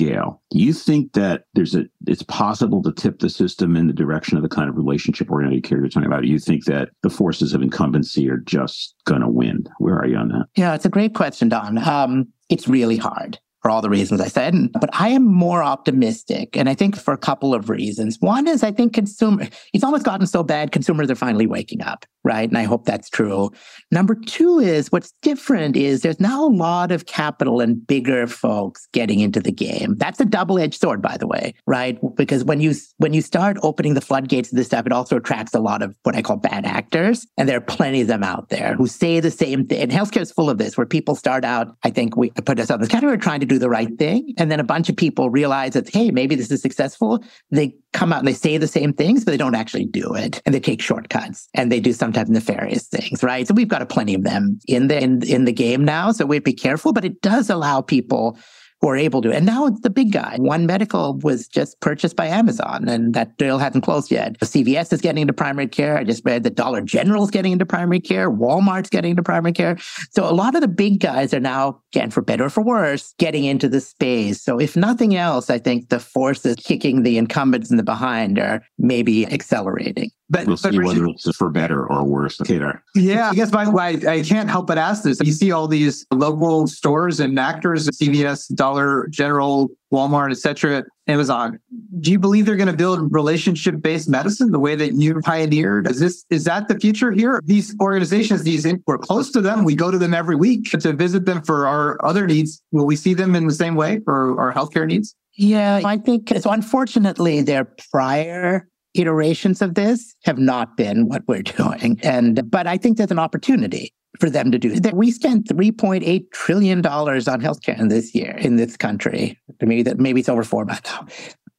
scale? Do you think that there's a, it's possible to tip the system in the direction of the kind of relationship oriented care you're talking about? Do you think that the forces of incumbency are just going to win? Where are you on that? Yeah, it's a great question, Don. Um, it's really hard for all the reasons I said. But I am more optimistic. And I think for a couple of reasons. One is I think consumer, it's almost gotten so bad, consumers are finally waking up right? And I hope that's true. Number two is what's different is there's now a lot of capital and bigger folks getting into the game. That's a double-edged sword, by the way, right? Because when you when you start opening the floodgates of this stuff, it also attracts a lot of what I call bad actors, and there are plenty of them out there who say the same thing. And healthcare is full of this, where people start out. I think we put ourselves in this category trying to do the right thing, and then a bunch of people realize that hey, maybe this is successful. They come out and they say the same things, but they don't actually do it, and they take shortcuts, and they do sometimes nefarious things, right? So we've got a plenty of them in the in, in the game now. So we'd be careful, but it does allow people who are able to. And now it's the big guy. One Medical was just purchased by Amazon and that deal hasn't closed yet. CVS is getting into primary care. I just read that Dollar General is getting into primary care. Walmart's getting into primary care. So a lot of the big guys are now, again, for better or for worse, getting into the space. So if nothing else, I think the forces kicking the incumbents in the behind are maybe accelerating. But we'll but see whether it's for better or worse later. Yeah, I guess my, I, I can't help but ask this. You see all these local stores and actors, CVS, Dollar General, Walmart, etc., Amazon. Do you believe they're going to build relationship-based medicine the way that you pioneered? Is this is that the future here? These organizations, these we're close to them. We go to them every week to visit them for our other needs. Will we see them in the same way for our healthcare needs? Yeah, I think so. Unfortunately, their prior iterations of this have not been what we're doing. And, but I think there's an opportunity for them to do that. We spent $3.8 trillion on healthcare in this year in this country. Maybe that, maybe it's over four by now.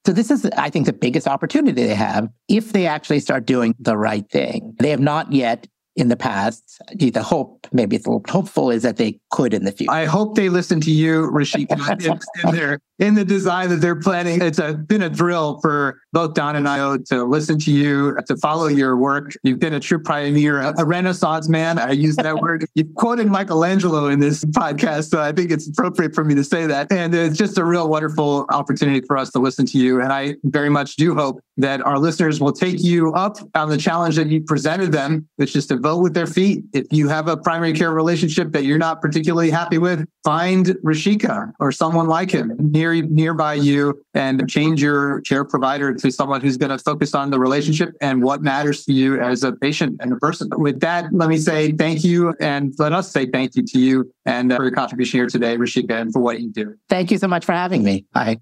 So this is, I think, the biggest opportunity they have if they actually start doing the right thing. They have not yet in the past. The hope, maybe it's a little hopeful, is that they could in the future. I hope they listen to you, Rushika, in, in, their, in the design that they're planning. It's a, been a drill for both Don and I owe to listen to you, to follow your work. You've been a true pioneer, a, renaissance man. I use that word. You've quoted Michelangelo in this podcast, so I think it's appropriate for me to say that. And it's just a real wonderful opportunity for us to listen to you. And I very much do hope that our listeners will take you up on the challenge that you presented them, which is to vote with their feet. If you have a primary care relationship that you're not particularly happy with, find Rushika or someone like him near nearby you and change your care provider to someone who's going to focus on the relationship and what matters to you as a patient and a person. With that, let me say thank you and let us say thank you to you and uh, for your contribution here today, Rushika, and for what you do. Thank you so much for having me. Bye.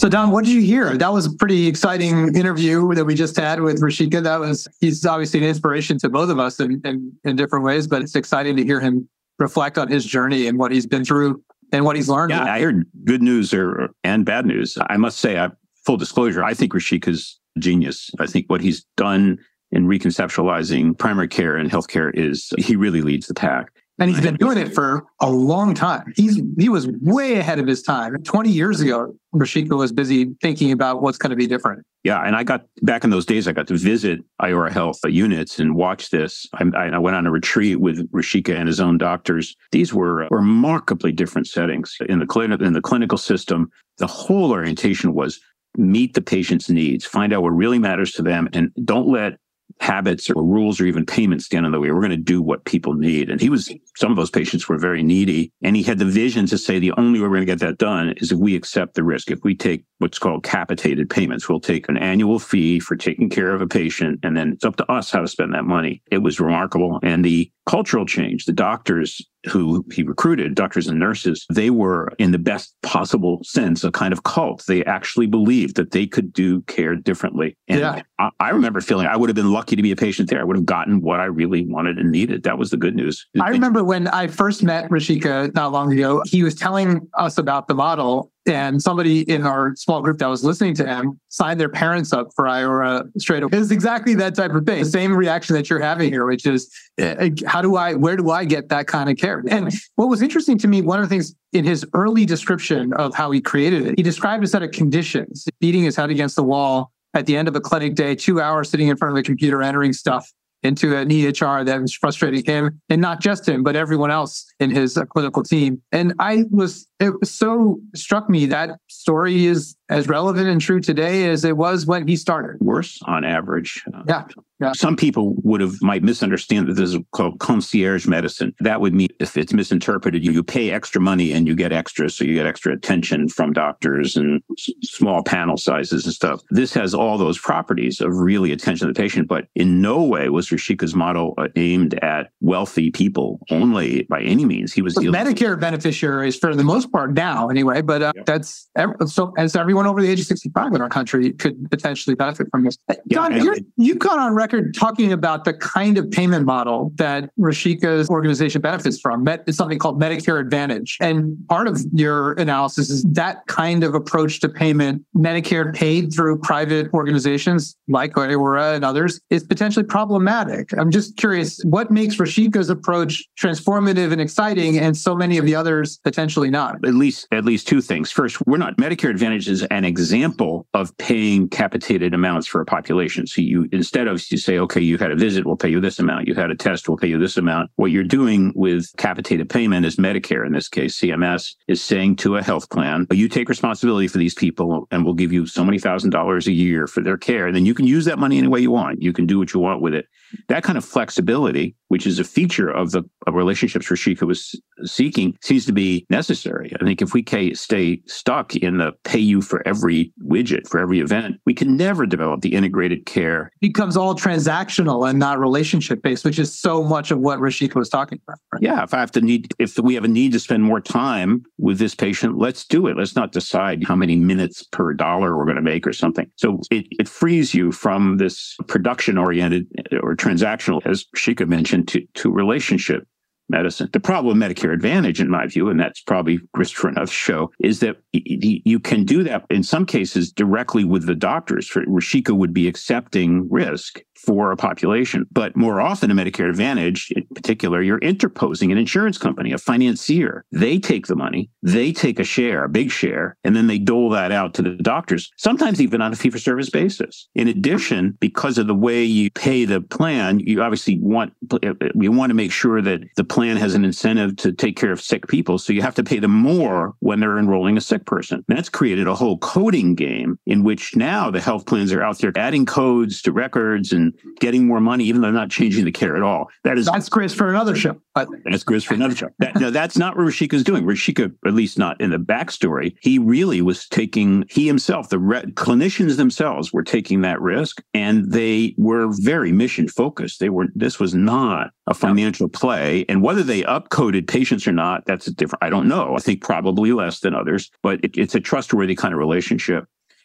So, Don, what did you hear? That was a pretty exciting interview that we just had with Rushika. That was, he's obviously an inspiration to both of us in, in, in different ways, but it's exciting to hear him reflect on his journey and what he's been through and what he's learned. Yeah, I heard good news or, and bad news. I must say, I, full disclosure, I think Rushika's genius. I think what he's done in reconceptualizing primary care and healthcare is he really leads the pack. And he's been doing it for a long time. He's he was way ahead of his time. 20 years ago, Rushika was busy thinking about what's going to be different. Yeah, and I got back in those days. I got to visit Iora Health units and watch this. I, I went on a retreat with Rushika and his own doctors. These were remarkably different settings in the clinic. In the clinical system, the whole orientation was meet the patient's needs, find out what really matters to them, and don't let habits or rules or even payments stand in the way. We're going to do what people need. And he was, some of those patients were very needy. And he had the vision to say the only way we're going to get that done is if we accept the risk. If we take what's called capitated payments, we'll take an annual fee for taking care of a patient. And then it's up to us how to spend that money. It was remarkable. And the cultural change, the doctors who he recruited, doctors and nurses, they were in the best possible sense a kind of cult. They actually believed that they could do care differently. And yeah. I, I, remember feeling I would have been lucky to be a patient there. I would have gotten what I really wanted and needed. That was the good news. I remember when I first met Rushika not long ago, he was telling us about the model and somebody in our small group that was listening to him signed their parents up for Iora straight away. It's exactly that type of thing. The same reaction that you're having here, which is, eh, how do I, where do I get that kind of care? And what was interesting to me, one of the things in his early description of how he created it, he described a set of conditions, beating his head against the wall at the end of a clinic day, two hours sitting in front of a computer entering stuff into an EHR that was frustrating him and not just him, but everyone else in his uh, clinical team. And I was, it was so struck me that story is as relevant and true today as it was when he started. Worse on average. Yeah. Yeah. Some people would have might misunderstand that this is called concierge medicine. That would mean if it's misinterpreted, you, pay extra money and you get extra, so you get extra attention from doctors and small panel sizes and stuff. This has all those properties of really attention to the patient, but in no way was Rushika's model uh, aimed at wealthy people only by any means. He was Medicare beneficiaries for the most part now, anyway. But uh, yeah. that's so as everyone everyone over the age of 65 in our country could potentially benefit from this. John, yeah, you've gone on record talking about the kind of payment model that Rushika's organization benefits from. It's something called Medicare Advantage. And part of your analysis is that kind of approach to payment, Medicare paid through private organizations like Iora and others, is potentially problematic. I'm just curious, what makes Rushika's approach transformative and exciting and so many of the others potentially not? At least at least two things. First, we're not Medicare Advantage is an example of paying capitated amounts for a population. So you instead of you say, okay, you had a visit, we'll pay you this amount. You had a test, we'll pay you this amount. What you're doing with capitated payment is Medicare, in this case, CMS is saying to a health plan, you take responsibility for these people and we'll give you so many thousand dollars a year for their care. And then you can use that money any way you want. You can do what you want with it. That kind of flexibility, which is a feature of the of relationships Rushika was seeking, seems to be necessary. I think if we stay stuck in the pay you for every widget, for every event, we can never develop the integrated care. It becomes all transactional and not relationship based, which is so much of what Rushika was talking about. Right? Yeah. If I have to need, if we have a need to spend more time with this patient, let's do it. Let's not decide how many minutes per dollar we're going to make or something. So it, it frees you from this production oriented eh, or transactional, as Rushika mentioned, to, to relationship medicine. The problem with Medicare Advantage, in my view, and that's probably grist for another show, is that you can do that in some cases directly with the doctors. For Rushika would be accepting risk for a population, but more often in Medicare Advantage, in particular, you're interposing an insurance company, a financier. They take the money, they take a share, a big share, and then they dole that out to the doctors, sometimes even on a fee for service basis. In addition, because of the way you pay the plan, you obviously want, uh, uh, you want to make sure that the plan plan has an incentive to take care of sick people. So you have to pay them more when they're enrolling a sick person. And that's created a whole coding game in which now the health plans are out there adding codes to records and getting more money, even though they're not changing the care at all. That is that's Chris for another show. That's grist for another show. That, no, that's not what Rushika's doing. Rushika, at least not in the backstory, he really was taking, he himself, the re- clinicians themselves were taking that risk and they were very mission focused. They were, this was not a financial play. And whether they upcoded patients or not, that's a different, I don't know. I think probably less than others, but it, it's a trustworthy kind of relationship.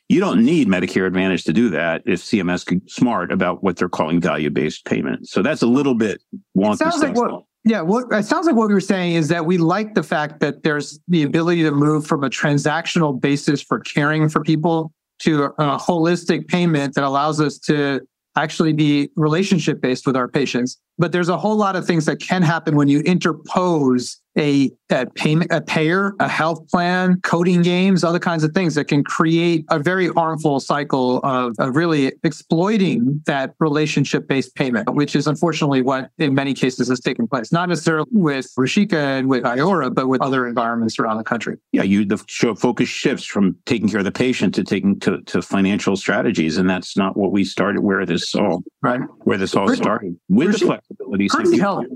You don't need Medicare Advantage to do that if CMS can smart about what they're calling value based payment. So that's a little bit wonky. It sounds like what, yeah, well, it sounds like what we were saying is that we like the fact that there's the ability to move from a transactional basis for caring for people to a holistic payment that allows us to actually be relationship based with our patients. But there's a whole lot of things that can happen when you interpose a, a payment, a payer, a health plan, coding games, other kinds of things that can create a very harmful cycle of, of really exploiting that relationship based payment, which is unfortunately what in many cases has taken place. Not necessarily with Rushika and with Iora, but with other environments around the country. Yeah, you the focus shifts from taking care of the patient to taking to, to financial strategies, and that's not what we started. Where this all right, where this all started with Rushika, the flexibility.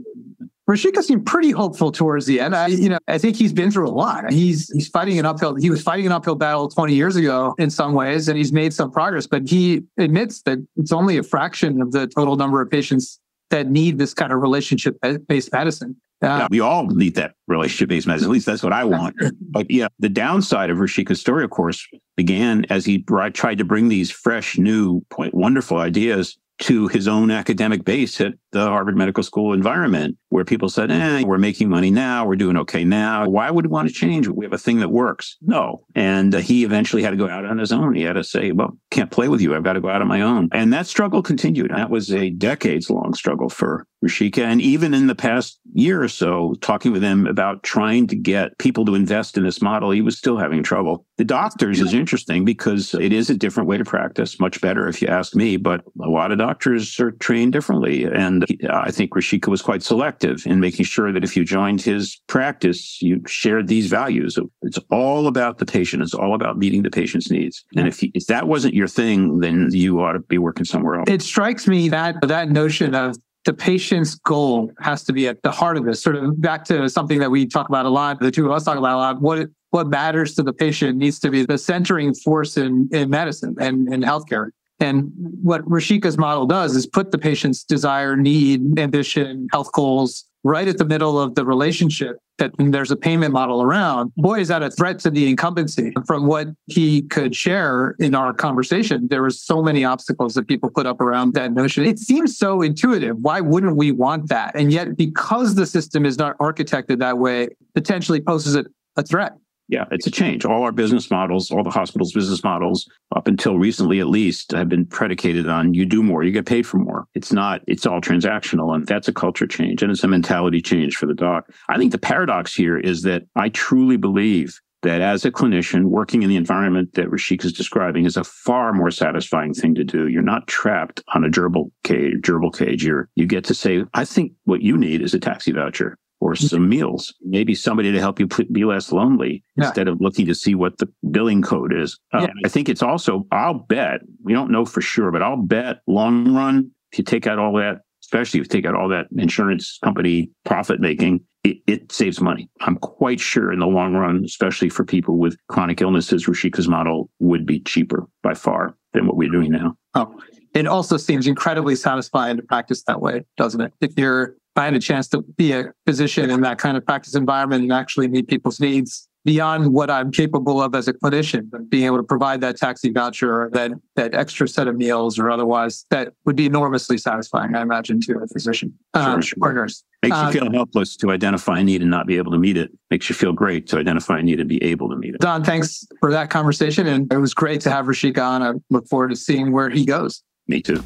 Rushika seemed pretty hopeful towards the end. I, you know, I think he's been through a lot. He's he's fighting an uphill. He was fighting an uphill battle 20 years ago in some ways, and he's made some progress. But he admits that it's only a fraction of the total number of patients that need this kind of relationship based medicine. Uh, yeah, we all need that relationship based medicine. At least that's what I want. But yeah, the downside of Rushika's story, of course, began as he tried to bring these fresh, new, wonderful ideas to his own academic base at the Harvard Medical School environment, where people said, eh, we're making money now, we're doing okay now. Why would we want to change? We have a thing that works. No. And uh, he eventually had to go out on his own. He had to say, well, can't play with you. I've got to go out on my own. And that struggle continued. That was a decades long struggle for Rushika. And even in the past year or so, talking with him about trying to get people to invest in this model, he was still having trouble. The doctors is interesting because it is a different way to practice, much better if you ask me, but a lot of doctors are trained differently. And I think Rushika was quite selective in making sure that if you joined his practice, you shared these values. It's all about the patient. It's all about meeting the patient's needs. And if, if that wasn't your thing, then you ought to be working somewhere else. It strikes me that that notion of the patient's goal has to be at the heart of this. Sort of back to something that we talk about a lot, the two of us talk about a lot. What what matters to the patient needs to be the centering force in, in medicine and in healthcare. And what Rushika's model does is put the patient's desire, need, ambition, health goals right at the middle of the relationship that there's a payment model around, boy, is that a threat to the incumbency. From what he could share in our conversation, there was so many obstacles that people put up around that notion. It seems so intuitive. Why wouldn't we want that? And yet, because the system is not architected that way, potentially poses a, a threat. Yeah, it's a change. All our business models, all the hospital's business models, up until recently at least, have been predicated on you do more, you get paid for more. It's not, it's all transactional. And that's a culture change and it's a mentality change for the doc. I think the paradox here is that I truly believe that as a clinician working in the environment that Rushika is describing is a far more satisfying thing to do. You're not trapped on a gerbil cage, gerbil cage. You're, you get to say, I think what you need is a taxi voucher or mm-hmm. some meals, maybe somebody to help you be less lonely yeah. instead of looking to see what the billing code is. Uh, yeah. I think it's also, I'll bet, we don't know for sure, but I'll bet long run, if you take out all that, especially if you take out all that insurance company profit making, it, it saves money. I'm quite sure in the long run, especially for people with chronic illnesses, Rushika's model would be cheaper by far than what we're doing now. Oh, it also seems incredibly satisfying to practice that way, doesn't it? If you're I had a chance to be a physician in that kind of practice environment and actually meet people's needs beyond what I'm capable of as a clinician, but being able to provide that taxi voucher or that, that extra set of meals or otherwise, that would be enormously satisfying, I imagine, to a physician um, sure, nurse. Makes you uh, feel helpless to identify a need and not be able to meet it. Makes you feel great to identify a need and be able to meet it. Don, thanks for that conversation. And it was great to have Rushika on. I look forward to seeing where he goes. Me too.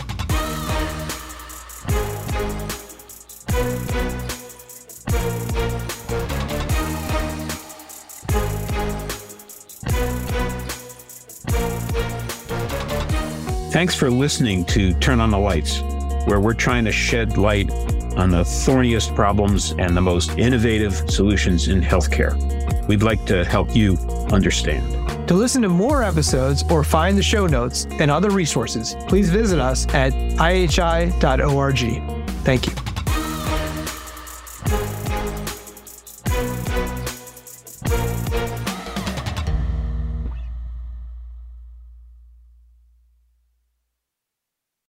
Thanks for listening to Turn on the Lights, where we're trying to shed light on the thorniest problems and the most innovative solutions in healthcare. We'd like to help you understand. To listen to more episodes or find the show notes and other resources, please visit us at ihi.org. Thank you.